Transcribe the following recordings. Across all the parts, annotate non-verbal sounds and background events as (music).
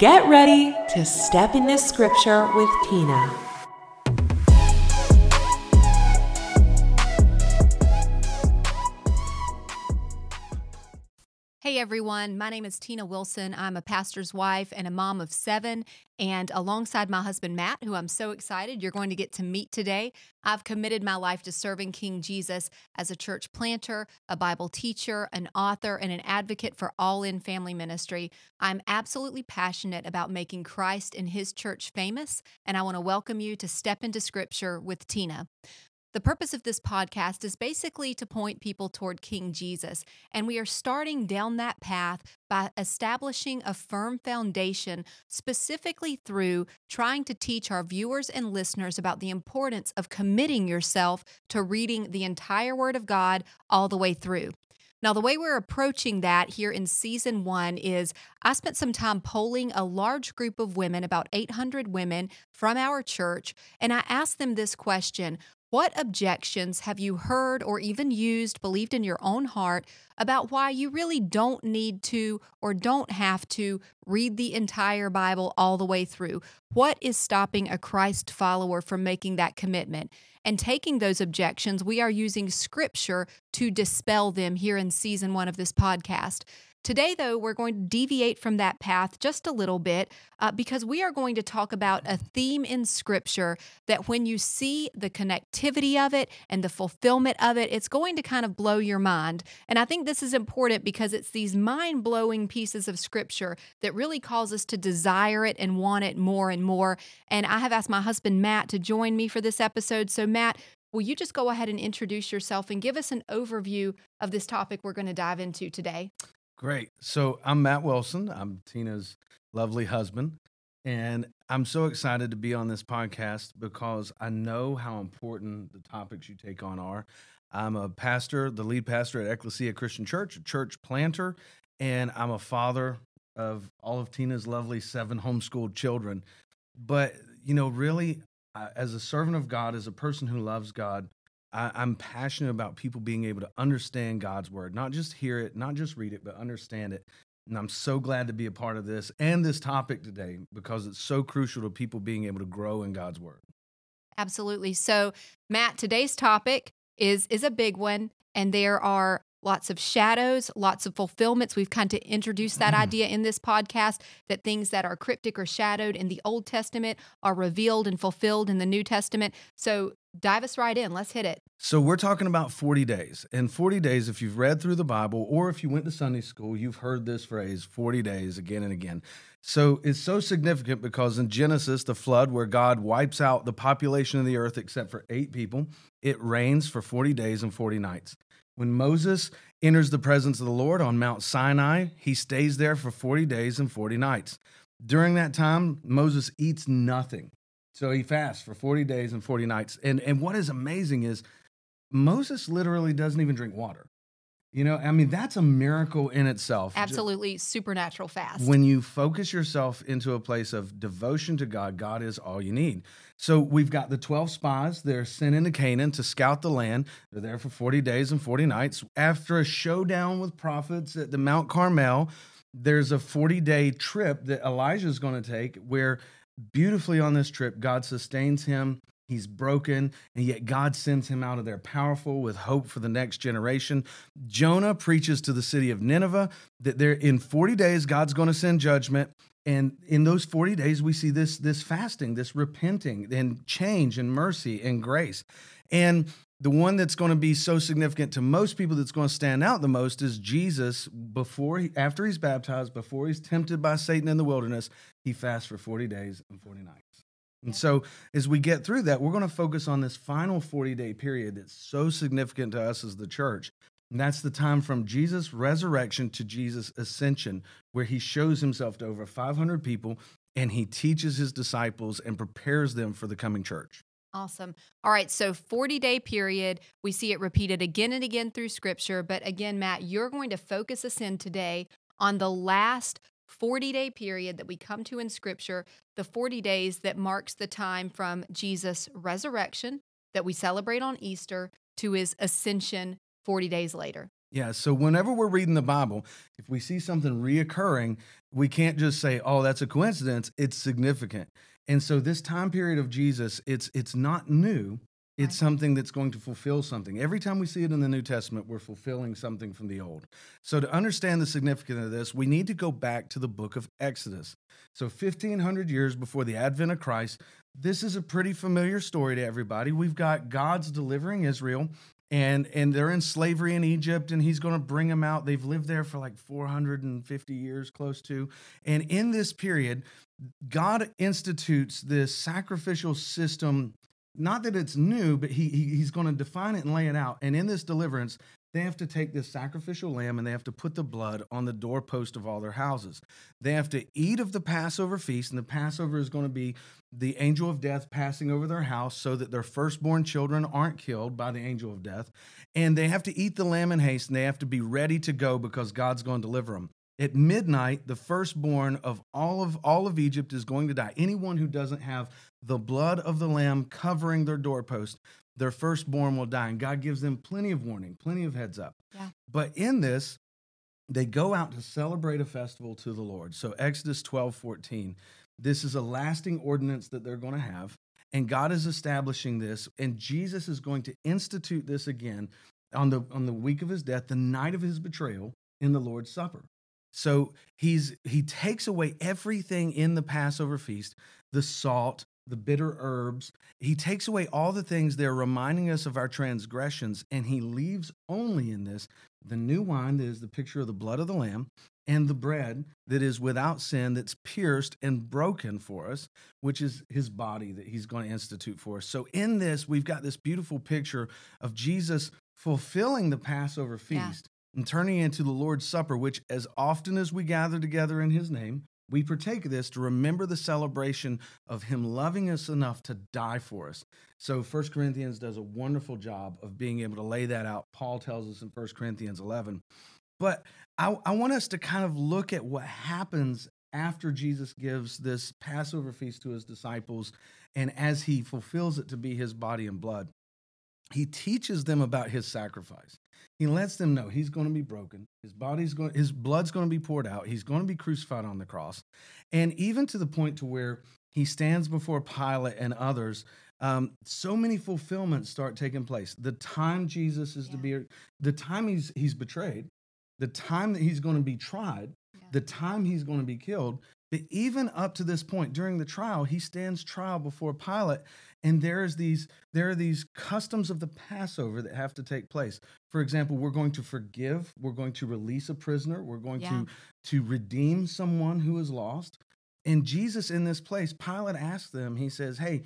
Get ready to step into scripture with Tina. Hey everyone, my name is Tina Wilson. I'm a pastor's wife and a mom of seven. And alongside my husband Matt, who I'm so excited you're going to get to meet today, I've committed my life to serving King Jesus as a church planter, a Bible teacher, an author, and an advocate for all in family ministry. I'm absolutely passionate about making Christ and his church famous, and I want to welcome you to Step into Scripture with Tina. The purpose of this podcast is basically to point people toward King Jesus. And we are starting down that path by establishing a firm foundation, specifically through trying to teach our viewers and listeners about the importance of committing yourself to reading the entire Word of God all the way through. Now, the way we're approaching that here in season one is I spent some time polling a large group of women, about 800 women from our church, and I asked them this question what objections have you heard or even used, believed in your own heart about why you really don't need to or don't have to read the entire Bible all the way through? What is stopping a Christ follower from making that commitment? And taking those objections, we are using scripture to dispel them here in season one of this podcast. Today, though, we're going to deviate from that path just a little bit uh, because we are going to talk about a theme in Scripture that when you see the connectivity of it and the fulfillment of it, it's going to kind of blow your mind. And I think this is important because it's these mind blowing pieces of Scripture that really cause us to desire it and want it more and more. And I have asked my husband, Matt, to join me for this episode. So, Matt, Will you just go ahead and introduce yourself and give us an overview of this topic we're going to dive into today? Great. So I'm Matt Wilson. I'm Tina's lovely husband. And I'm so excited to be on this podcast because I know how important the topics you take on are. I'm a pastor, the lead pastor at Ecclesia Christian Church, a church planter, and I'm a father of all of Tina's lovely seven homeschooled children. But, you know, really, as a servant of God, as a person who loves God, I, I'm passionate about people being able to understand God's word, not just hear it, not just read it, but understand it. And I'm so glad to be a part of this and this topic today because it's so crucial to people being able to grow in God's word. Absolutely. So, Matt, today's topic is is a big one and there are lots of shadows, lots of fulfillments. We've kind of introduced that mm. idea in this podcast that things that are cryptic or shadowed in the Old Testament are revealed and fulfilled in the New Testament. So, dive us right in. Let's hit it. So, we're talking about 40 days. And 40 days, if you've read through the Bible or if you went to Sunday school, you've heard this phrase 40 days again and again. So, it's so significant because in Genesis, the flood, where God wipes out the population of the earth except for eight people, it rains for 40 days and 40 nights. When Moses enters the presence of the Lord on Mount Sinai, he stays there for 40 days and 40 nights. During that time, Moses eats nothing. So he fasts for 40 days and 40 nights. And, and what is amazing is Moses literally doesn't even drink water. You know, I mean, that's a miracle in itself. Absolutely supernatural fast. When you focus yourself into a place of devotion to God, God is all you need. So we've got the 12 spies. They're sent into Canaan to scout the land. They're there for 40 days and 40 nights. After a showdown with prophets at the Mount Carmel, there's a 40 day trip that Elijah is going to take where beautifully on this trip, God sustains him He's broken, and yet God sends him out of there powerful with hope for the next generation. Jonah preaches to the city of Nineveh that there in 40 days God's going to send judgment. And in those 40 days, we see this, this fasting, this repenting, and change and mercy and grace. And the one that's going to be so significant to most people that's going to stand out the most is Jesus before he, after he's baptized, before he's tempted by Satan in the wilderness, he fasts for 40 days and 40 nights. And so, as we get through that, we're going to focus on this final 40 day period that's so significant to us as the church. And that's the time from Jesus' resurrection to Jesus' ascension, where he shows himself to over 500 people and he teaches his disciples and prepares them for the coming church. Awesome. All right. So, 40 day period, we see it repeated again and again through scripture. But again, Matt, you're going to focus us in today on the last 40 day period that we come to in Scripture, the 40 days that marks the time from Jesus' resurrection that we celebrate on Easter to his ascension 40 days later. Yeah. So whenever we're reading the Bible, if we see something reoccurring, we can't just say, "Oh, that's a coincidence." It's significant. And so this time period of Jesus, it's it's not new. It's something that's going to fulfill something. Every time we see it in the New Testament, we're fulfilling something from the Old. So to understand the significance of this, we need to go back to the book of Exodus. So 1500 years before the advent of Christ, this is a pretty familiar story to everybody. We've got God's delivering Israel and and they're in slavery in Egypt and he's going to bring them out. They've lived there for like 450 years close to. And in this period, God institutes this sacrificial system not that it's new, but he, he he's going to define it and lay it out. And in this deliverance, they have to take this sacrificial lamb and they have to put the blood on the doorpost of all their houses. They have to eat of the Passover feast, and the Passover is going to be the angel of death passing over their house so that their firstborn children aren't killed by the angel of death. And they have to eat the lamb in haste and they have to be ready to go because God's going to deliver them. At midnight, the firstborn of all of all of Egypt is going to die. Anyone who doesn't have the blood of the lamb covering their doorpost, their firstborn will die. And God gives them plenty of warning, plenty of heads up. Yeah. But in this, they go out to celebrate a festival to the Lord. So Exodus 12, 14. This is a lasting ordinance that they're going to have. And God is establishing this, and Jesus is going to institute this again on the on the week of his death, the night of his betrayal in the Lord's Supper. So he's he takes away everything in the Passover feast, the salt, the bitter herbs. He takes away all the things that are reminding us of our transgressions, and he leaves only in this the new wine that is the picture of the blood of the Lamb, and the bread that is without sin, that's pierced and broken for us, which is his body that he's going to institute for us. So in this, we've got this beautiful picture of Jesus fulfilling the Passover Yeah. feast and turning into the Lord's Supper, which as often as we gather together in his name, we partake of this to remember the celebration of him loving us enough to die for us. So 1 Corinthians does a wonderful job of being able to lay that out. Paul tells us in 1 Corinthians 11. But I, I want us to kind of look at what happens after Jesus gives this Passover feast to his disciples and as he fulfills it to be his body and blood. He teaches them about his sacrifice. He lets them know he's going to be broken. His body's going his blood's going to be poured out. He's going to be crucified on the cross. And even to the point to where he stands before Pilate and others, um, so many fulfillments start taking place. The time Jesus is to be the time he's he's betrayed, the time that he's going to be tried, Yeah. the time he's going to be killed. But even up to this point during the trial, he stands trial before Pilate, and there's these there are these customs of the Passover that have to take place. For example, we're going to forgive, we're going to release a prisoner, we're going Yeah. to to redeem someone who is lost. And Jesus in this place, Pilate asks them, he says, Hey,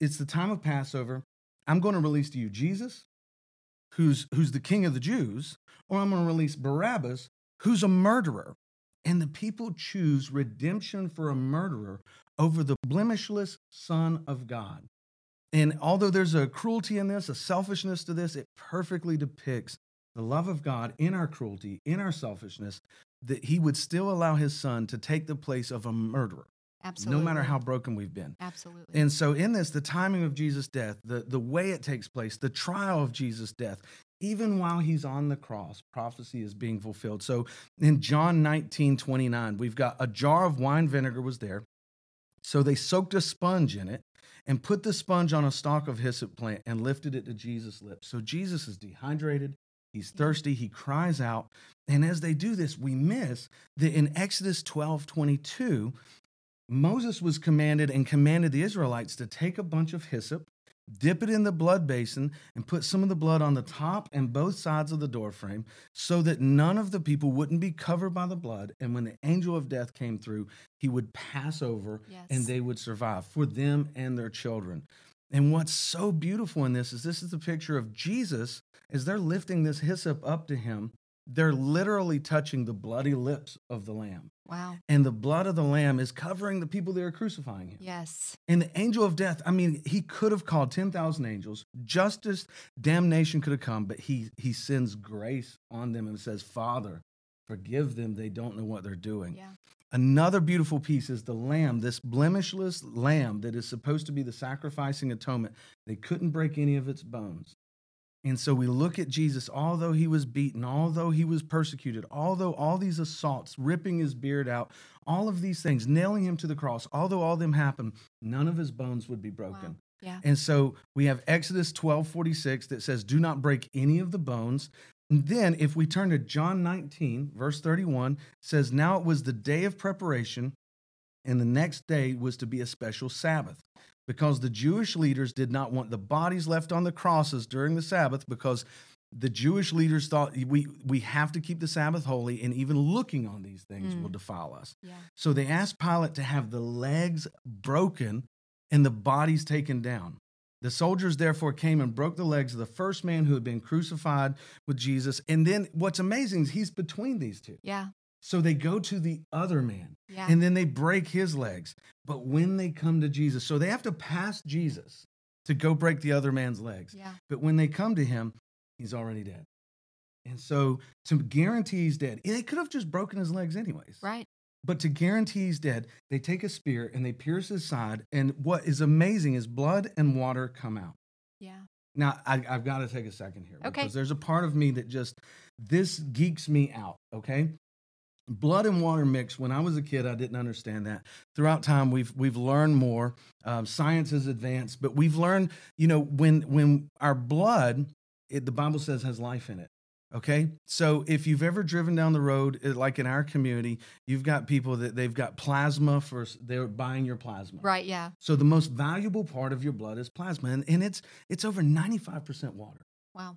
it's the time of Passover. I'm going to release to you Jesus, who's who's the king of the Jews, or I'm going to release Barabbas, who's a murderer. And the people choose redemption for a murderer over the blemishless Son of God. And although there's a cruelty in this, a selfishness to this, it perfectly depicts the love of God in our cruelty, in our selfishness, that he would still allow his son to take the place of a murderer, Absolutely. no matter how broken we've been. Absolutely. And so, in this, the timing of Jesus' death, the, the way it takes place, the trial of Jesus' death, even while he's on the cross, prophecy is being fulfilled. So, in John 19 29, we've got a jar of wine vinegar was there. So, they soaked a sponge in it and put the sponge on a stalk of hyssop plant and lifted it to Jesus' lips. So, Jesus is dehydrated. He's mm-hmm. thirsty. He cries out. And as they do this, we miss that in Exodus 12 22, Moses was commanded and commanded the Israelites to take a bunch of hyssop, dip it in the blood basin, and put some of the blood on the top and both sides of the doorframe so that none of the people wouldn't be covered by the blood. And when the angel of death came through, he would pass over Yes. and they would survive for them and their children. And what's so beautiful in this is this is the picture of Jesus as they're lifting this hyssop up to him. They're literally touching the bloody lips of the lamb wow. and the blood of the lamb is covering the people that are crucifying him. Yes. And the angel of death, I mean, he could have called 10,000 angels, justice, damnation could have come, but he he sends grace on them and says, "Father, forgive them, they don't know what they're doing." Yeah. Another beautiful piece is the lamb, this blemishless lamb that is supposed to be the sacrificing atonement. They couldn't break any of its bones. And so we look at Jesus, although he was beaten, although he was persecuted, although all these assaults, ripping his beard out, all of these things, nailing him to the cross, although all them happened, none of his bones would be broken. Wow. Yeah. And so we have Exodus 12 46 that says, Do not break any of the bones. And then if we turn to John 19, verse 31, says, Now it was the day of preparation, and the next day was to be a special Sabbath. Because the Jewish leaders did not want the bodies left on the crosses during the Sabbath, because the Jewish leaders thought we, we have to keep the Sabbath holy, and even looking on these things Mm. will defile us. Yeah. So they asked Pilate to have the legs broken and the bodies taken down. The soldiers therefore came and broke the legs of the first man who had been crucified with Jesus. And then what's amazing is he's between these two. Yeah. So they go to the other man Yeah. and then they break his legs. But when they come to Jesus, so they have to pass Jesus to go break the other man's legs. yeah. But when they come to him, he's already dead. And so to guarantee he's dead, they could have just broken his legs anyways. Right. But to guarantee he's dead, they take a spear and they pierce his side. And what is amazing is blood and water come out. Yeah. Now, I, I've got to take a second here Okay. because there's a part of me that just, this geeks me out, okay? Blood and water mix. When I was a kid, I didn't understand that. Throughout time, we've we've learned more. Um, science has advanced, but we've learned, you know, when when our blood, it, the Bible says, has life in it. Okay, so if you've ever driven down the road, uh, like in our community, you've got people that they've got plasma for they're buying your plasma. Right. Yeah. So the most valuable part of your blood is plasma, and, and it's it's over ninety five percent water. Wow.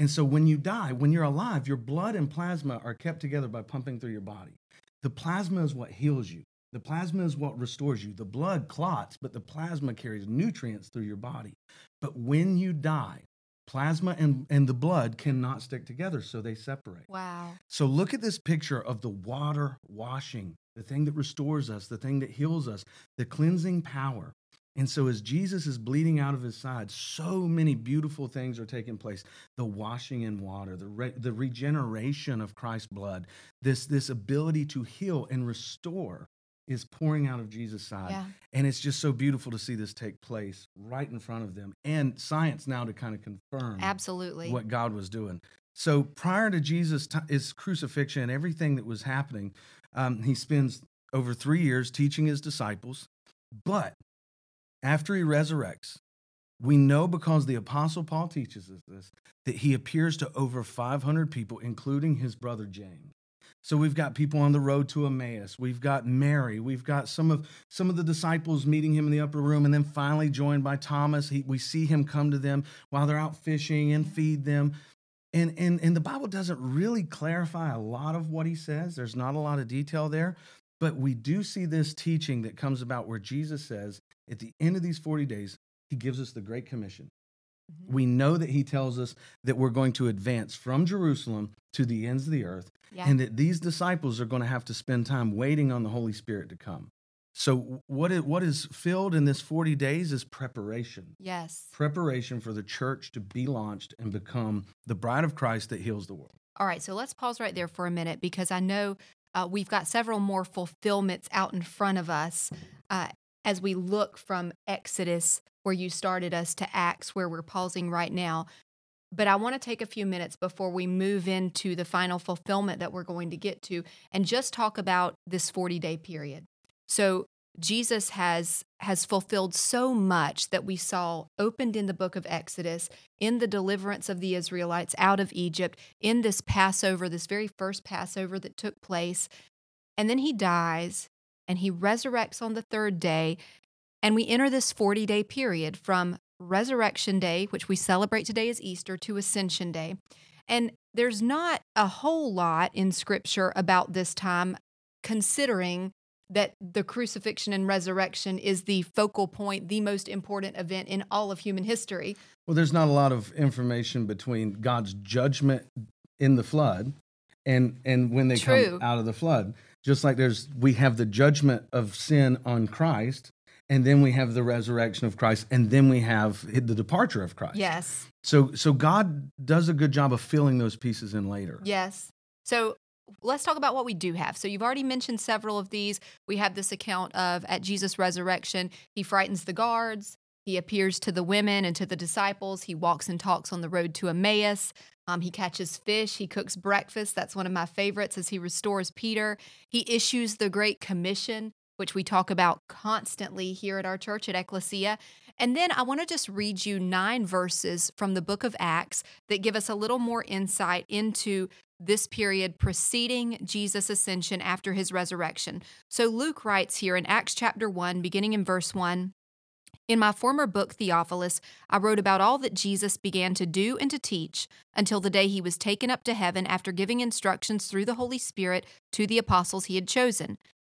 And so when you die, when you're alive, your blood and plasma are kept together by pumping through your body. The plasma is what heals you. The plasma is what restores you. The blood clots, but the plasma carries nutrients through your body. But when you die, plasma and, and the blood cannot stick together, so they separate. Wow. So look at this picture of the water washing, the thing that restores us, the thing that heals us, the cleansing power. And so as Jesus is bleeding out of his side, so many beautiful things are taking place. The washing in water, the, re- the regeneration of Christ's blood, this, this ability to heal and restore is pouring out of Jesus' side. Yeah. And it's just so beautiful to see this take place right in front of them. And science now to kind of confirm Absolutely. what God was doing. So prior to Jesus' ti- his crucifixion and everything that was happening, um, he spends over three years teaching his disciples. But after he resurrects, we know because the Apostle Paul teaches us this that he appears to over 500 people, including his brother James. So we've got people on the road to Emmaus. We've got Mary. We've got some of some of the disciples meeting him in the upper room, and then finally joined by Thomas. He, we see him come to them while they're out fishing and feed them. And, and, and the Bible doesn't really clarify a lot of what he says. There's not a lot of detail there. But we do see this teaching that comes about where Jesus says, at the end of these 40 days, he gives us the Great Commission. Mhm. We know that he tells us that we're going to advance from Jerusalem to the ends of the earth, Yeah. and that these disciples are going to have to spend time waiting on the Holy Spirit to come. So, what is, what is filled in this 40 days is preparation yes. preparation for the church to be launched and become the bride of Christ that heals the world. All right, so let's pause right there for a minute because I know uh, we've got several more fulfillments out in front of us uh, as we look from Exodus, where you started us, to Acts, where we're pausing right now. But I want to take a few minutes before we move into the final fulfillment that we're going to get to and just talk about this 40 day period. So, Jesus has has fulfilled so much that we saw opened in the book of Exodus in the deliverance of the Israelites out of Egypt in this Passover this very first Passover that took place. And then he dies and he resurrects on the third day and we enter this 40 day period from resurrection day which we celebrate today as Easter to ascension day. And there's not a whole lot in scripture about this time considering that the crucifixion and resurrection is the focal point, the most important event in all of human history. Well, there's not a lot of information between God's judgment in the flood and and when they True. come out of the flood. Just like there's we have the judgment of sin on Christ and then we have the resurrection of Christ and then we have the departure of Christ. Yes. So so God does a good job of filling those pieces in later. Yes. So let's talk about what we do have. So you've already mentioned several of these. We have this account of at Jesus' resurrection, he frightens the guards. He appears to the women and to the disciples. He walks and talks on the road to Emmaus. Um, he catches fish. He cooks breakfast. That's one of my favorites as he restores Peter. He issues the Great Commission, which we talk about constantly here at our church at Ecclesia. And then I want to just read you nine verses from the book of Acts that give us a little more insight into this period preceding Jesus' ascension after his resurrection. So Luke writes here in Acts chapter 1, beginning in verse 1. In my former book, Theophilus, I wrote about all that Jesus began to do and to teach until the day he was taken up to heaven after giving instructions through the Holy Spirit to the apostles he had chosen.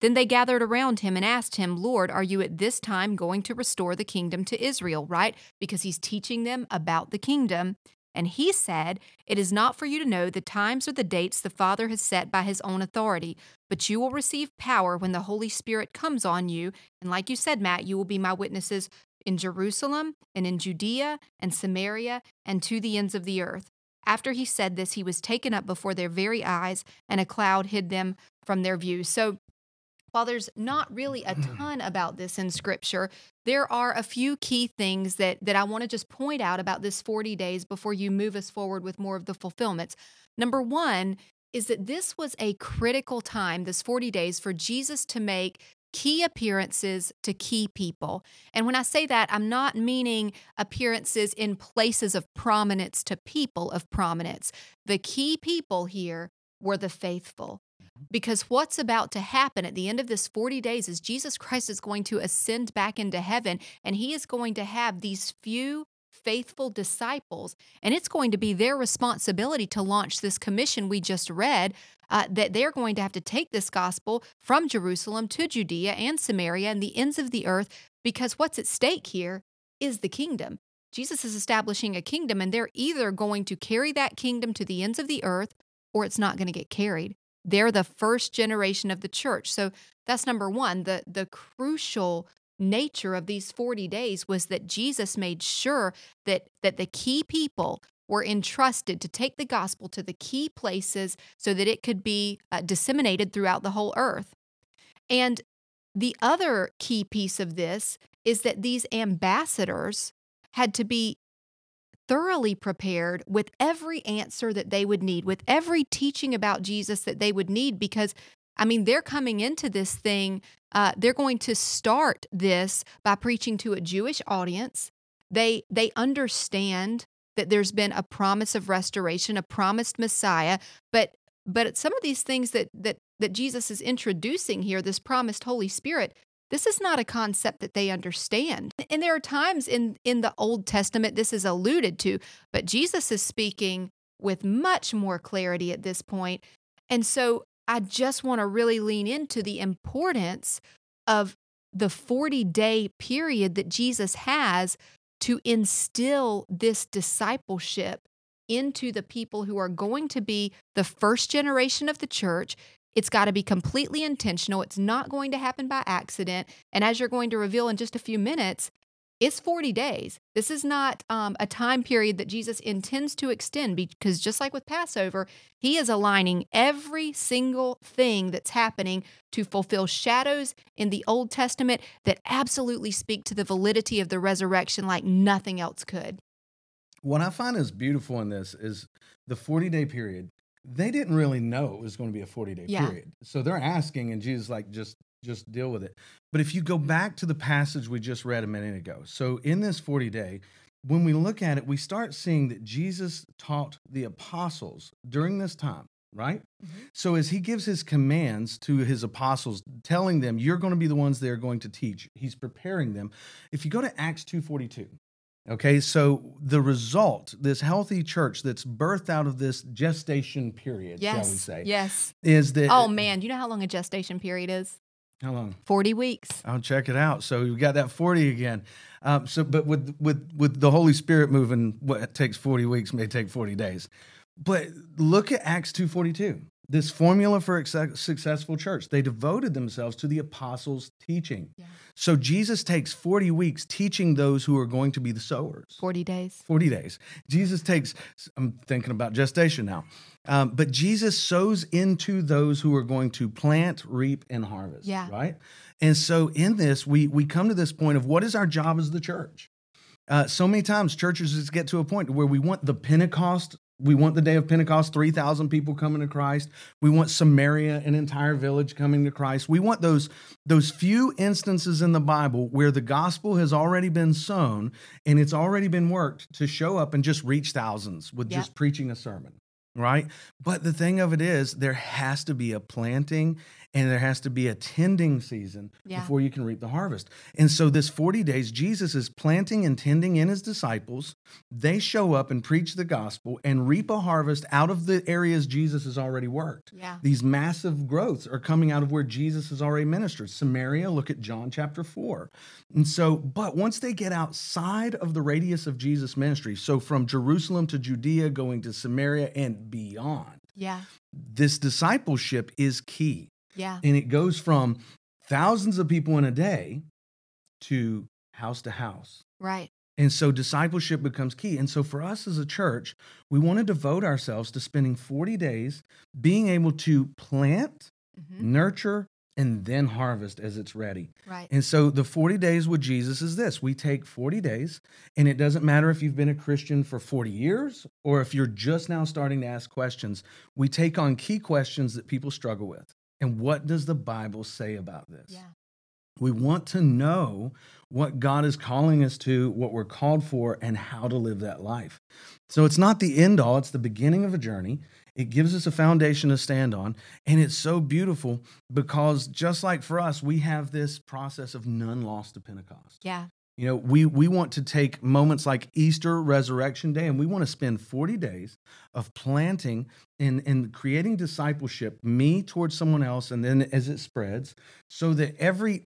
Then they gathered around him and asked him, Lord, are you at this time going to restore the kingdom to Israel? Right? Because he's teaching them about the kingdom. And he said, It is not for you to know the times or the dates the Father has set by his own authority, but you will receive power when the Holy Spirit comes on you. And like you said, Matt, you will be my witnesses in Jerusalem and in Judea and Samaria and to the ends of the earth. After he said this, he was taken up before their very eyes, and a cloud hid them from their view. So, while there's not really a mm-hmm. ton about this in scripture, there are a few key things that, that I want to just point out about this 40 days before you move us forward with more of the fulfillments. Number one is that this was a critical time, this 40 days, for Jesus to make key appearances to key people. And when I say that, I'm not meaning appearances in places of prominence to people of prominence. The key people here were the faithful. Because what's about to happen at the end of this 40 days is Jesus Christ is going to ascend back into heaven and he is going to have these few faithful disciples. And it's going to be their responsibility to launch this commission we just read uh, that they're going to have to take this gospel from Jerusalem to Judea and Samaria and the ends of the earth because what's at stake here is the kingdom. Jesus is establishing a kingdom, and they're either going to carry that kingdom to the ends of the earth or it's not going to get carried. They're the first generation of the church. So that's number one. The, the crucial nature of these 40 days was that Jesus made sure that, that the key people were entrusted to take the gospel to the key places so that it could be uh, disseminated throughout the whole earth. And the other key piece of this is that these ambassadors had to be thoroughly prepared with every answer that they would need, with every teaching about Jesus that they would need, because I mean, they're coming into this thing, uh, they're going to start this by preaching to a Jewish audience. They they understand that there's been a promise of restoration, a promised Messiah, but but some of these things that that that Jesus is introducing here, this promised Holy Spirit, this is not a concept that they understand. And there are times in in the Old Testament this is alluded to, but Jesus is speaking with much more clarity at this point. And so I just want to really lean into the importance of the 40 day period that Jesus has to instill this discipleship into the people who are going to be the first generation of the church. It's got to be completely intentional. It's not going to happen by accident. And as you're going to reveal in just a few minutes, it's 40 days. This is not um, a time period that Jesus intends to extend because just like with Passover, he is aligning every single thing that's happening to fulfill shadows in the Old Testament that absolutely speak to the validity of the resurrection like nothing else could. What I find is beautiful in this is the 40 day period. They didn't really know it was going to be a 40 day yeah. period. So they're asking, and Jesus, like, just just deal with it. But if you go back to the passage we just read a minute ago, so in this 40 day, when we look at it, we start seeing that Jesus taught the apostles during this time, right? Mm-hmm. So as he gives his commands to his apostles, telling them, you're going to be the ones they are going to teach, he's preparing them. If you go to Acts 2.42, Okay, so the result, this healthy church that's birthed out of this gestation period, yes, shall we say? Yes. Is that Oh man, you know how long a gestation period is? How long? 40 weeks. I'll check it out. So we got that 40 again. Um, so, but with with with the Holy Spirit moving, what takes 40 weeks may take 40 days. But look at Acts 2:42. This formula for a successful church. They devoted themselves to the apostles' teaching. Yeah. So Jesus takes 40 weeks teaching those who are going to be the sowers. 40 days. 40 days. Jesus takes, I'm thinking about gestation now, um, but Jesus sows into those who are going to plant, reap, and harvest. Yeah. Right. And so in this, we we come to this point of what is our job as the church. Uh, so many times churches just get to a point where we want the Pentecost. We want the day of Pentecost, 3,000 people coming to Christ. We want Samaria, an entire village coming to Christ. We want those, those few instances in the Bible where the gospel has already been sown and it's already been worked to show up and just reach thousands with Yep. just preaching a sermon, right? But the thing of it is, there has to be a planting and there has to be a tending season Yeah. before you can reap the harvest. And so, this 40 days, Jesus is planting and tending in his disciples. They show up and preach the gospel and reap a harvest out of the areas Jesus has already worked. Yeah. These massive growths are coming out of where Jesus has already ministered. Samaria, look at John chapter 4. And so, but once they get outside of the radius of Jesus' ministry, so from Jerusalem to Judea, going to Samaria and beyond, Yeah. this discipleship is key. Yeah. And it goes from thousands of people in a day to house to house. Right. And so discipleship becomes key. And so for us as a church, we want to devote ourselves to spending 40 days being able to plant, hmm nurture, and then harvest as it's ready. Right. And so the 40 days with Jesus is this we take 40 days, and it doesn't matter if you've been a Christian for 40 years or if you're just now starting to ask questions. We take on key questions that people struggle with. And what does the Bible say about this? Yeah. We want to know what God is calling us to, what we're called for, and how to live that life. So it's not the end all, it's the beginning of a journey. It gives us a foundation to stand on. And it's so beautiful because just like for us, we have this process of none lost to Pentecost. Yeah. You know, we we want to take moments like Easter, Resurrection Day, and we want to spend 40 days of planting and, and creating discipleship, me towards someone else, and then as it spreads, so that every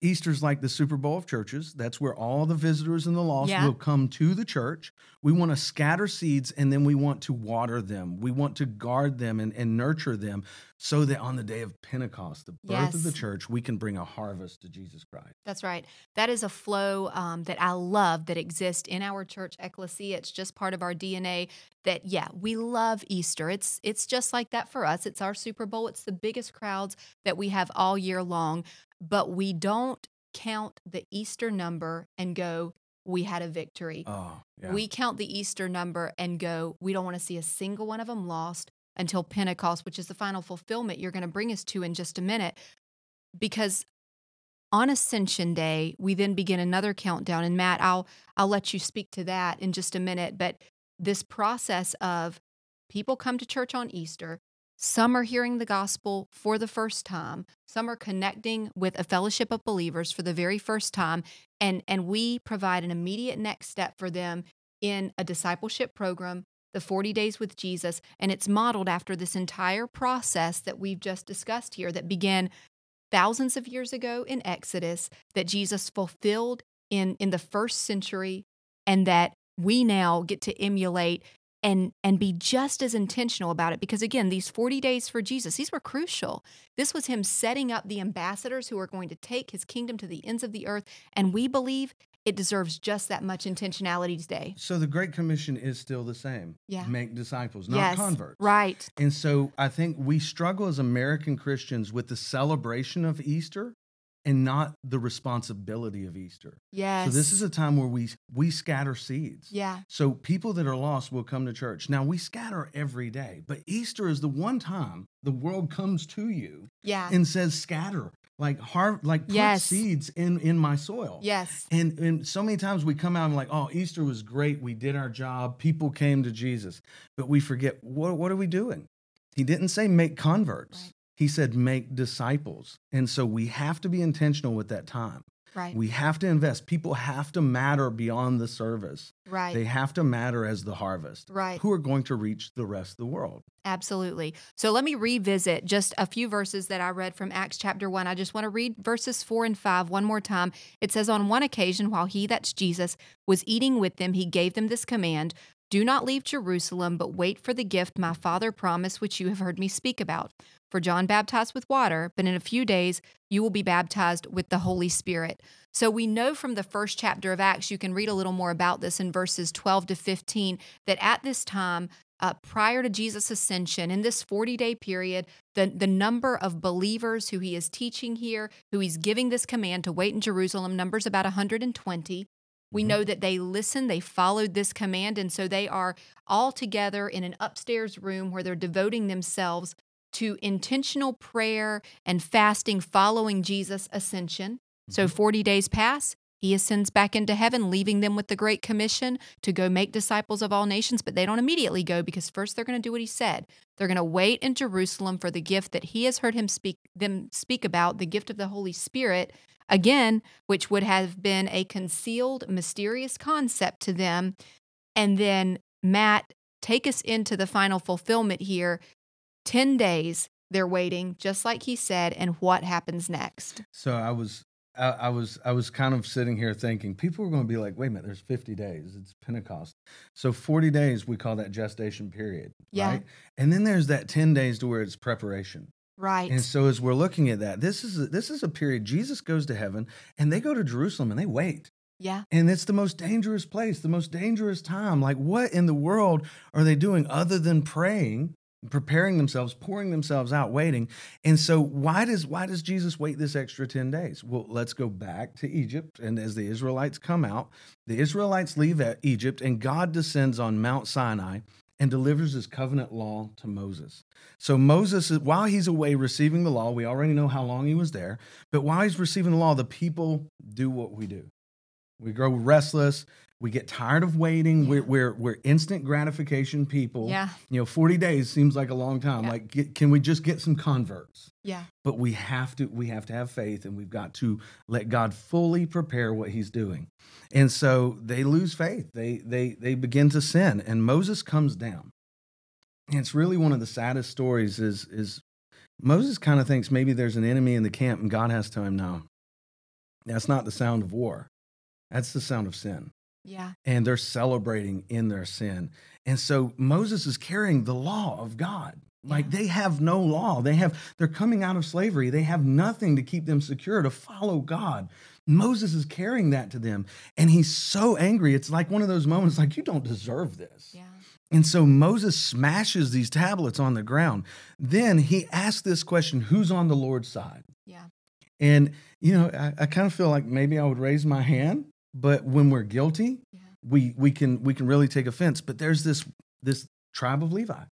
Easter's like the Super Bowl of churches. That's where all the visitors and the lost Yeah. will come to the church. We want to scatter seeds and then we want to water them. We want to guard them and, and nurture them so that on the day of Pentecost, the birth of the church, we can bring a harvest to Jesus Christ. That's right. That is a flow um, that I love that exists in our church ecclesia. It's just part of our DNA. That yeah, we love Easter. It's it's just like that for us. It's our Super Bowl. It's the biggest crowds that we have all year long. But we don't count the Easter number and go, we had a victory. Oh, yeah. We count the Easter number and go, we don't want to see a single one of them lost until Pentecost, which is the final fulfillment you're going to bring us to in just a minute. Because on Ascension Day, we then begin another countdown. And Matt, I'll I'll let you speak to that in just a minute. But this process of people come to church on Easter, some are hearing the gospel for the first time, some are connecting with a fellowship of believers for the very first time, and and we provide an immediate next step for them in a discipleship program the 40 days with Jesus and it's modeled after this entire process that we've just discussed here that began thousands of years ago in Exodus that Jesus fulfilled in in the first century and that we now get to emulate and and be just as intentional about it because again these 40 days for Jesus these were crucial this was him setting up the ambassadors who are going to take his kingdom to the ends of the earth and we believe it deserves just that much intentionality today So the Great Commission is still the same. Yeah. Make disciples, not yes converts. right And so I think we struggle as American Christians with the celebration of Easter and not the responsibility of Easter. yes So this is a time where we we scatter seeds. yeah So people that are lost will come to church. Now we scatter every day, but Easter is the one time the world comes to you yeah and says scatter, like har- like put Yes. seeds in in my soil. yes And and so many times we come out and like, oh, Easter was great. We did our job. People came to Jesus. But we forget what what are we doing? He didn't say make converts. Right. He said make disciples. And so we have to be intentional with that time. right We have to invest. People have to matter beyond the service. right They have to matter as the harvest. Right. Who are going to reach the rest of the world. Absolutely. So let me revisit just a few verses that I read from Acts chapter 1. I just want to read verses 4 and 5 one more time. It says, On one occasion, while he, that's Jesus, was eating with them, he gave them this command Do not leave Jerusalem, but wait for the gift my Father promised, which you have heard me speak about. For John baptized with water, but in a few days you will be baptized with the Holy Spirit. So we know from the first chapter of Acts, you can read a little more about this in verses 12 to 15, that at this time, uh, prior to Jesus' ascension, in this 40 day period, the, the number of believers who he is teaching here, who he's giving this command to wait in Jerusalem, numbers about 120. We Mhm. know that they listened, they followed this command, and so they are all together in an upstairs room where they're devoting themselves to intentional prayer and fasting following Jesus' ascension. So Mhm. 40 days pass. He ascends back into heaven, leaving them with the Great Commission to go make disciples of all nations. But they don't immediately go because first they're going to do what he said. They're going to wait in Jerusalem for the gift that he has heard him speak them speak about, the gift of the Holy Spirit, again, which would have been a concealed, mysterious concept to them. And then Matt, take us into the final fulfillment here. 10 days they're waiting, just like he said, and what happens next? So I was, I, I was, I was kind of sitting here thinking people are going to be like, wait a minute, there's 50 days. It's Pentecost. So 40 days, we call that gestation period. Yeah. Right. And then there's that 10 days to where it's preparation. Right. And so as we're looking at that, this is a, this is a period. Jesus goes to heaven, and they go to Jerusalem, and they wait. yeah. And it's the most dangerous place, the most dangerous time. Like, what in the world are they doing other than praying, preparing themselves, pouring themselves out, waiting? And so, why does why does Jesus wait this extra ten days? Well, let's go back to Egypt. And as the Israelites come out, the Israelites leave Egypt, and God descends on Mount Sinai and delivers his covenant law to Moses. So Moses, while he's away receiving the law, we already know how long he was there, but while he's receiving the law, the people do what we do. We grow restless. We get tired of waiting. We're, we're, we're instant gratification people. Yeah. You know, 40 days seems like a long time. Yeah. Like, get, can we just get some converts? Yeah. But we have to, we have to have faith and we've got to let God fully prepare what he's doing. And so they lose faith. They, they, they begin to sin and Moses comes down. And it's really one of the saddest stories is, is Moses kind of thinks maybe there's an enemy in the camp and God has to tell him, no, that's not the sound of war. That's the sound of sin. Yeah. And they're celebrating in their sin. And so Moses is carrying the law of God. Like Yeah. they have no law. They have they're coming out of slavery. They have nothing to keep them secure to follow God. Moses is carrying that to them and he's so angry. It's like one of those moments like you don't deserve this. Yeah. And so Moses smashes these tablets on the ground. Then he asks this question, who's on the Lord's side? Yeah. And, you know, I, I kind of feel like maybe I would raise my hand, but when we're guilty, Yeah. we, we can we can really take offense. But there's this this tribe of Levi.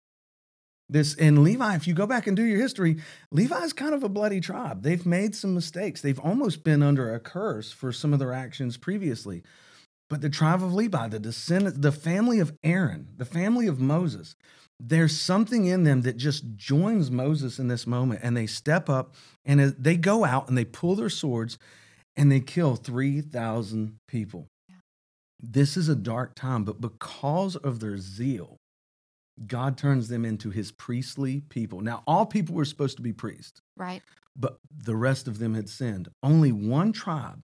This and Levi, if you go back and do your history, Levi's kind of a bloody tribe. They've made some mistakes. They've almost been under a curse for some of their actions previously. But the tribe of Levi, the descendant, the family of Aaron, the family of Moses, there's something in them that just joins Moses in this moment. And they step up and they go out and they pull their swords and they kill 3,000 people. Yeah. This is a dark time, but because of their zeal, God turns them into his priestly people. Now, all people were supposed to be priests Right. but the rest of them had sinned. Only one tribe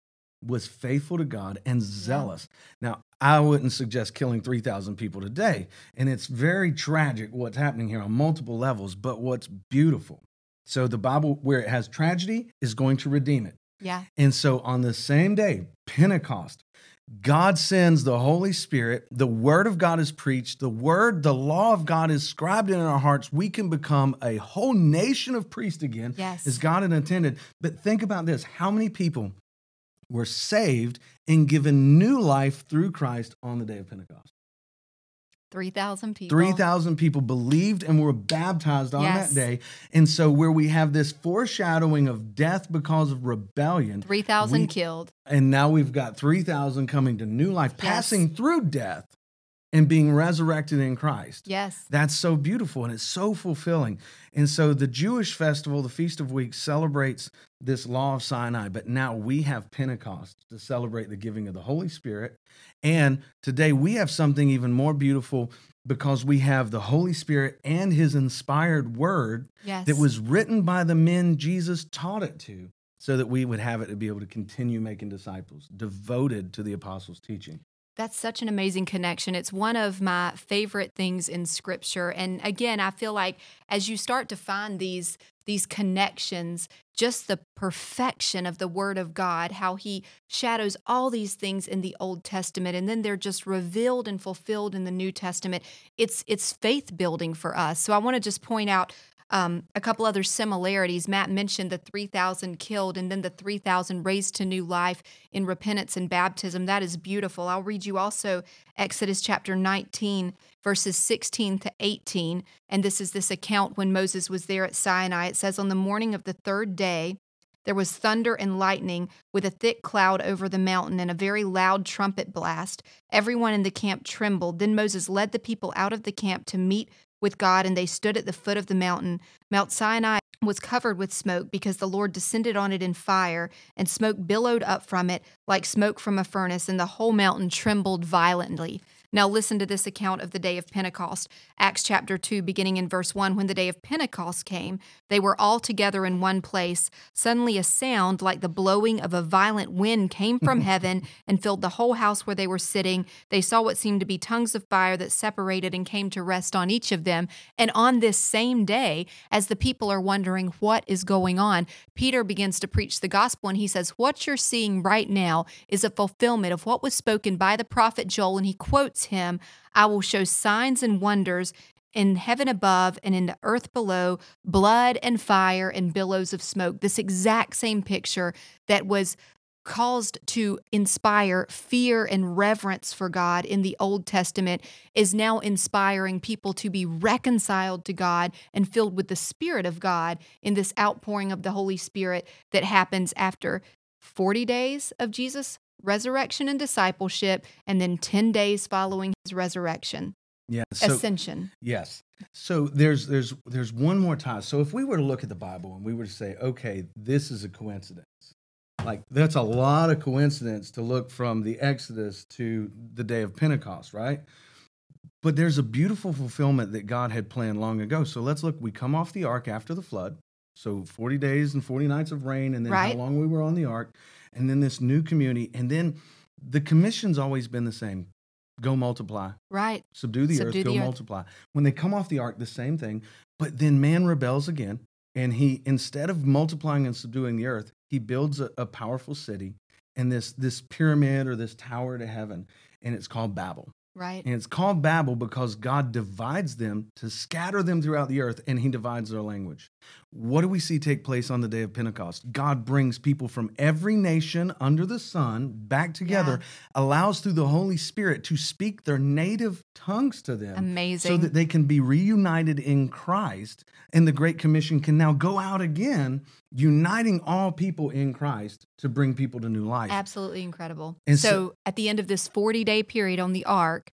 was faithful to God and zealous. Now, I wouldn't suggest killing 3,000 people today. And it's very tragic what's happening here on multiple levels, but what's beautiful. So, the Bible, where it has tragedy, is going to redeem it. Yeah. And so, on the same day, Pentecost, God sends the Holy Spirit. The word of God is preached. The word, the law of God is scribed in our hearts. We can become a whole nation of priests again Yes. as God had intended. But think about this how many people were saved and given new life through Christ on the day of Pentecost? 3,000 people. 3,000 people believed and were baptized on Yes. that day. And so, where we have this foreshadowing of death because of rebellion, 3,000 killed. and now we've got 3,000 coming to new life, Yes. passing through death and being resurrected in Christ. Yes. That's so beautiful and it's so fulfilling. And so the Jewish festival, the Feast of Weeks, celebrates this law of Sinai, but now we have Pentecost to celebrate the giving of the Holy Spirit. And today we have something even more beautiful because we have the Holy Spirit and his inspired word Yes. that was written by the men Jesus taught it to, so that we would have it to be able to continue making disciples devoted to the apostles' teaching. That's such an amazing connection. It's one of my favorite things in scripture. And again, I feel like as you start to find these these connections, just the perfection of the word of God, how he shadows all these things in the Old Testament and then they're just revealed and fulfilled in the New Testament. It's it's faith building for us. So I want to just point out um, a couple other similarities. Matt mentioned the 3,000 killed and then the 3,000 raised to new life in repentance and baptism. That is beautiful. I'll read you also Exodus chapter 19, verses 16 to 18. And this is this account when Moses was there at Sinai. It says, On the morning of the third day, there was thunder and lightning with a thick cloud over the mountain and a very loud trumpet blast. Everyone in the camp trembled. Then Moses led the people out of the camp to meet with God, and they stood at the foot of the mountain. Mount Sinai was covered with smoke because the Lord descended on it in fire, and smoke billowed up from it like smoke from a furnace, and the whole mountain trembled violently. Now, listen to this account of the day of Pentecost. Acts chapter 2, beginning in verse 1. When the day of Pentecost came, they were all together in one place. Suddenly, a sound like the blowing of a violent wind came (laughs) from heaven and filled the whole house where they were sitting. They saw what seemed to be tongues of fire that separated and came to rest on each of them. And on this same day, as the people are wondering what is going on, Peter begins to preach the gospel and he says, What you're seeing right now is a fulfillment of what was spoken by the prophet Joel. And he quotes him, I will show signs and wonders in heaven above and in the earth below, blood and fire and billows of smoke. This exact same picture that was caused to inspire fear and reverence for God in the Old Testament is now inspiring people to be reconciled to God and filled with the Spirit of God in this outpouring of the Holy Spirit that happens after 40 days of Jesus resurrection and discipleship, and then 10 days following his resurrection. Yeah, so, ascension. Yes. So there's there's there's one more time. So if we were to look at the Bible and we were to say, okay, this is a coincidence. Like that's a lot of coincidence to look from the Exodus to the day of Pentecost, right? But there's a beautiful fulfillment that God had planned long ago. So let's look. We come off the ark after the flood. So 40 days and 40 nights of rain, and then Right. how long we were on the ark, and then this new community. And then the commission's always been the same go multiply, Right. subdue the Subdue earth, go earth. multiply. When they come off the ark, the same thing. But then man rebels again, and he instead of multiplying and subduing the earth, he builds a, a powerful city and this this pyramid or this tower to heaven, and it's called Babel. Right. And it's called Babel because God divides them to scatter them throughout the earth and he divides their language. What do we see take place on the day of Pentecost? God brings people from every nation under the sun back together, allows through the Holy Spirit to speak their native tongues to them. Amazing. So that they can be reunited in Christ. And the Great Commission can now go out again, uniting all people in Christ to bring people to new life. Absolutely incredible. And so, so- at the end of this 40 day period on the ark,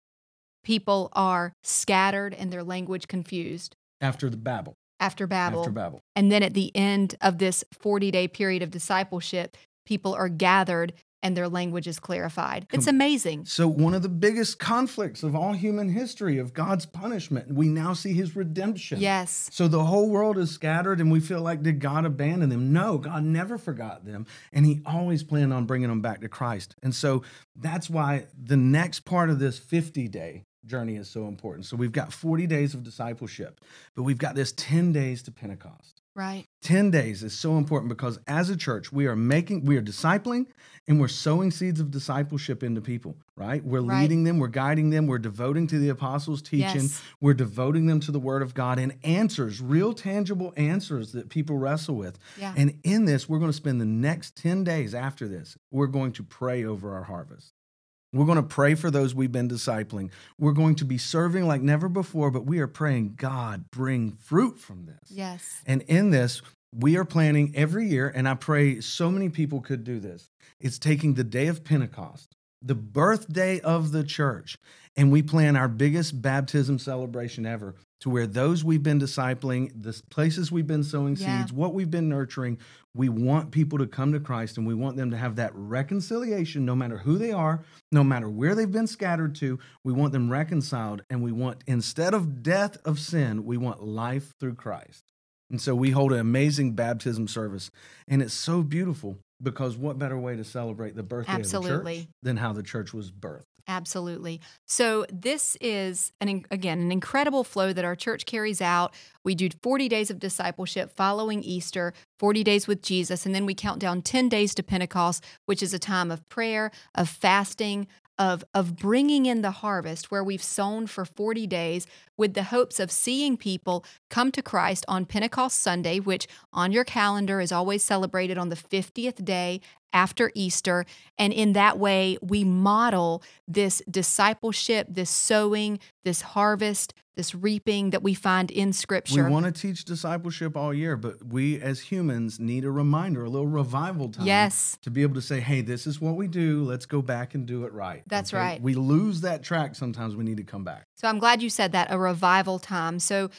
people are scattered and their language confused After the Babel. After Babel. After Babel. And then at the end of this 40 day period of discipleship, people are gathered and their language is clarified. It's amazing. So, one of the biggest conflicts of all human history of God's punishment, we now see his redemption. Yes. So, the whole world is scattered, and we feel like, did God abandon them? No, God never forgot them. And he always planned on bringing them back to Christ. And so, that's why the next part of this 50 day journey is so important. So, we've got 40 days of discipleship, but we've got this 10 days to Pentecost. Right. 10 days is so important because as a church, we are making, we are discipling and we're sowing seeds of discipleship into people, right? We're Right. leading them, we're guiding them, we're devoting to the apostles' teaching, Yes. we're devoting them to the word of God and answers, real tangible answers that people wrestle with. Yeah. And in this, we're going to spend the next 10 days after this, we're going to pray over our harvest. We're going to pray for those we've been discipling. We're going to be serving like never before, but we are praying, God, bring fruit from this. Yes. And in this, we are planning every year, and I pray so many people could do this. It's taking the day of Pentecost, the birthday of the church, and we plan our biggest baptism celebration ever to where those we've been discipling, the places we've been sowing Yeah. seeds, what we've been nurturing, we want people to come to Christ and we want them to have that reconciliation no matter who they are, no matter where they've been scattered to. We want them reconciled and we want, instead of death of sin, we want life through Christ. And so we hold an amazing baptism service. And it's so beautiful because what better way to celebrate the birthday of the church than how the church was birthed? Absolutely. So this is an again an incredible flow that our church carries out. We do 40 days of discipleship following Easter, 40 days with Jesus, and then we count down 10 days to Pentecost, which is a time of prayer, of fasting, of of bringing in the harvest where we've sown for 40 days with the hopes of seeing people come to Christ on Pentecost Sunday which on your calendar is always celebrated on the 50th day after Easter and in that way we model this discipleship this sowing this harvest this reaping that we find in scripture. We want to teach discipleship all year, but we as humans need a reminder, a little revival time. Yes. To be able to say, hey, this is what we do. Let's go back and do it right. That's okay? right. We lose that track sometimes. We need to come back. So I'm glad you said that a revival time. So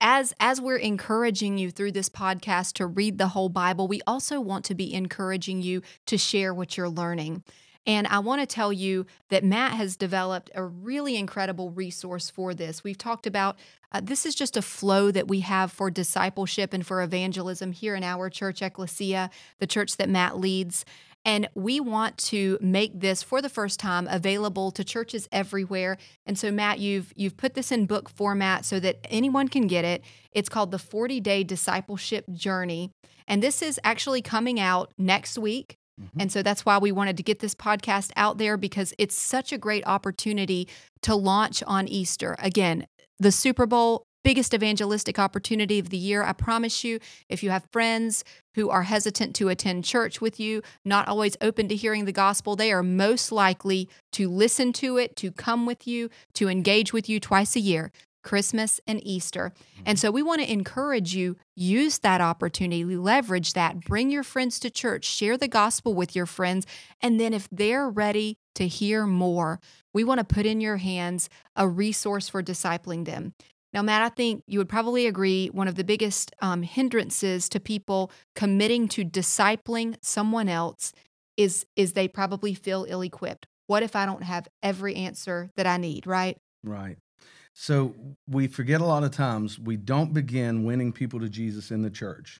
as as we're encouraging you through this podcast to read the whole Bible, we also want to be encouraging you to share what you're learning. And I want to tell you that Matt has developed a really incredible resource for this. We've talked about uh, this is just a flow that we have for discipleship and for evangelism here in our church, Ecclesia, the church that Matt leads. And we want to make this for the first time available to churches everywhere. And so Matt, you've you've put this in book format so that anyone can get it. It's called the 40-day discipleship journey. And this is actually coming out next week. Mm-hmm. And so that's why we wanted to get this podcast out there because it's such a great opportunity to launch on Easter. Again, the Super Bowl, biggest evangelistic opportunity of the year. I promise you, if you have friends who are hesitant to attend church with you, not always open to hearing the gospel, they are most likely to listen to it, to come with you, to engage with you twice a year. Christmas and Easter. And mm-hmm. so we want to encourage you use that opportunity, leverage that, bring your friends to church, share the gospel with your friends, and then if they're ready to hear more, we want to put in your hands a resource for discipling them. Now, Matt, I think you would probably agree one of the biggest um, hindrances to people committing to discipling someone else is is they probably feel ill-equipped. What if I don't have every answer that I need, right? Right. So we forget a lot of times we don't begin winning people to Jesus in the church.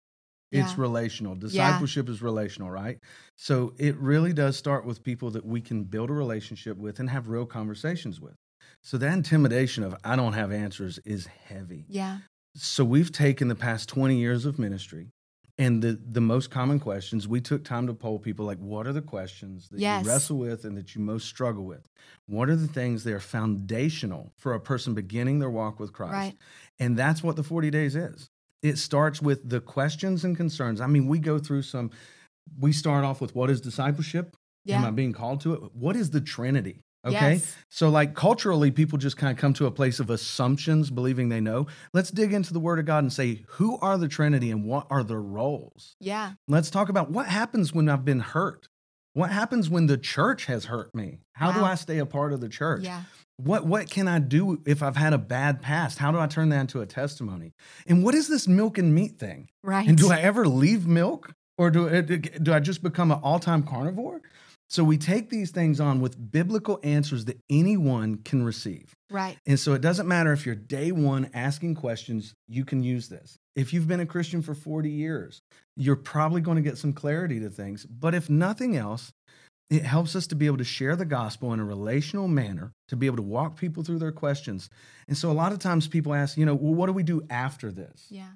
It's relational. Discipleship yeah. is relational, right? So it really does start with people that we can build a relationship with and have real conversations with. So that intimidation of I don't have answers is heavy. Yeah. So we've taken the past 20 years of ministry and the the most common questions we took time to poll people like what are the questions that yes. you wrestle with and that you most struggle with what are the things that are foundational for a person beginning their walk with christ right. and that's what the 40 days is it starts with the questions and concerns i mean we go through some we start off with what is discipleship yeah. am i being called to it what is the trinity Okay. Yes. So, like culturally, people just kind of come to a place of assumptions, believing they know. Let's dig into the Word of God and say, who are the Trinity and what are their roles? Yeah. Let's talk about what happens when I've been hurt. What happens when the church has hurt me? How wow. do I stay a part of the church? Yeah. What what can I do if I've had a bad past? How do I turn that into a testimony? And what is this milk and meat thing? Right. And do I ever leave milk, or do uh, do I just become an all time carnivore? So we take these things on with biblical answers that anyone can receive. Right. And so it doesn't matter if you're day one asking questions, you can use this. If you've been a Christian for 40 years, you're probably going to get some clarity to things. But if nothing else, it helps us to be able to share the gospel in a relational manner, to be able to walk people through their questions. And so a lot of times people ask, you know, well, what do we do after this? Yeah.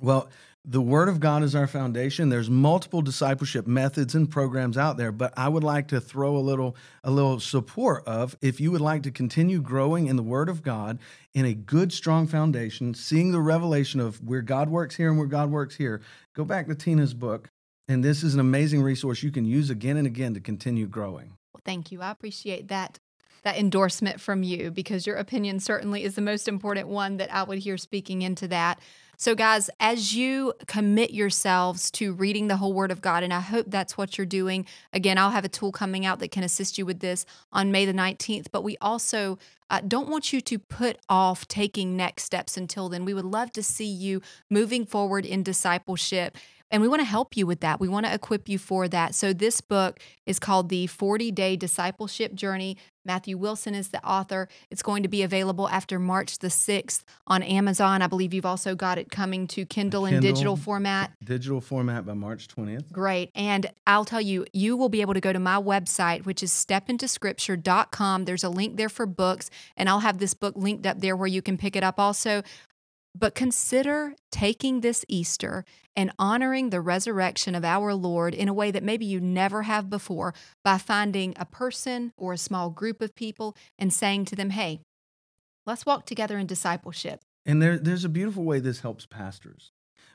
Well, the Word of God is our foundation. There's multiple discipleship methods and programs out there, but I would like to throw a little a little support of if you would like to continue growing in the Word of God in a good, strong foundation, seeing the revelation of where God works here and where God works here. Go back to Tina's book, and this is an amazing resource you can use again and again to continue growing. Well, thank you. I appreciate that that endorsement from you because your opinion certainly is the most important one that I would hear speaking into that. So, guys, as you commit yourselves to reading the whole Word of God, and I hope that's what you're doing, again, I'll have a tool coming out that can assist you with this on May the 19th. But we also uh, don't want you to put off taking next steps until then. We would love to see you moving forward in discipleship And we want to help you with that. We want to equip you for that. So, this book is called The 40 Day Discipleship Journey. Matthew Wilson is the author. It's going to be available after March the 6th on Amazon. I believe you've also got it coming to Kindle, and Kindle, digital format. Digital format by March 20th. Great. And I'll tell you, you will be able to go to my website, which is stepintoscripture.com. There's a link there for books, and I'll have this book linked up there where you can pick it up also. But consider taking this Easter and honoring the resurrection of our Lord in a way that maybe you never have before by finding a person or a small group of people and saying to them, hey, let's walk together in discipleship. And there, there's a beautiful way this helps pastors.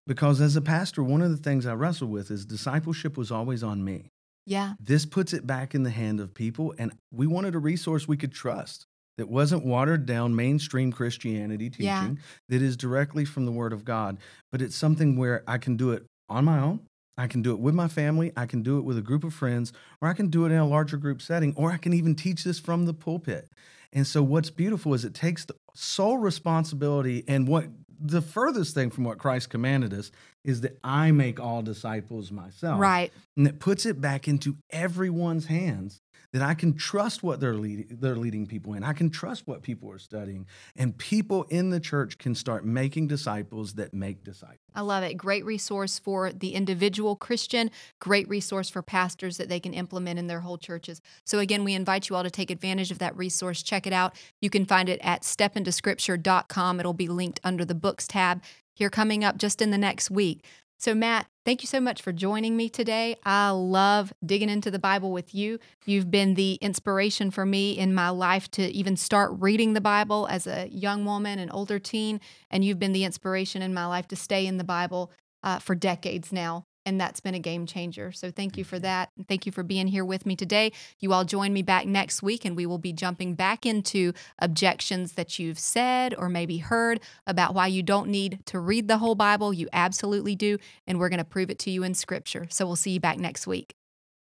Because as a pastor, one of the things I wrestle with is discipleship was always on me. Yeah. This puts it back in the hand of people, and we wanted a resource we could trust that wasn't watered down mainstream Christianity teaching, Yeah. that is directly from the Word of God. But it's something where I can do it on my own. I can do it with my family. I can do it with a group of friends, or I can do it in a larger group setting, or I can even teach this from the pulpit. And so, what's beautiful is it takes the sole responsibility and what the furthest thing from what Christ commanded us is that I make all disciples myself. Right. And it puts it back into everyone's hands that I can trust what they're leading, they're leading people in. I can trust what people are studying. And people in the church can start making disciples that make disciples. I love it. Great resource for the individual Christian, great resource for pastors that they can implement in their whole churches. So, again, we invite you all to take advantage of that resource. Check it out. You can find it at stepintoscripture.com. It'll be linked under the books tab here coming up just in the next week. So, Matt, thank you so much for joining me today. I love digging into the Bible with you. You've been the inspiration for me in my life to even start reading the Bible as a young woman, an older teen, and you've been the inspiration in my life to stay in the Bible uh, for decades now. And that's been a game changer. So thank you for mm-hmm. that. And thank you for being here with me today. You all join me back next week, and we will be jumping back into objections that you've said or maybe heard about why you don't need to read the whole Bible. You absolutely do. And we're going to prove it to you in Scripture. So we'll see you back next week.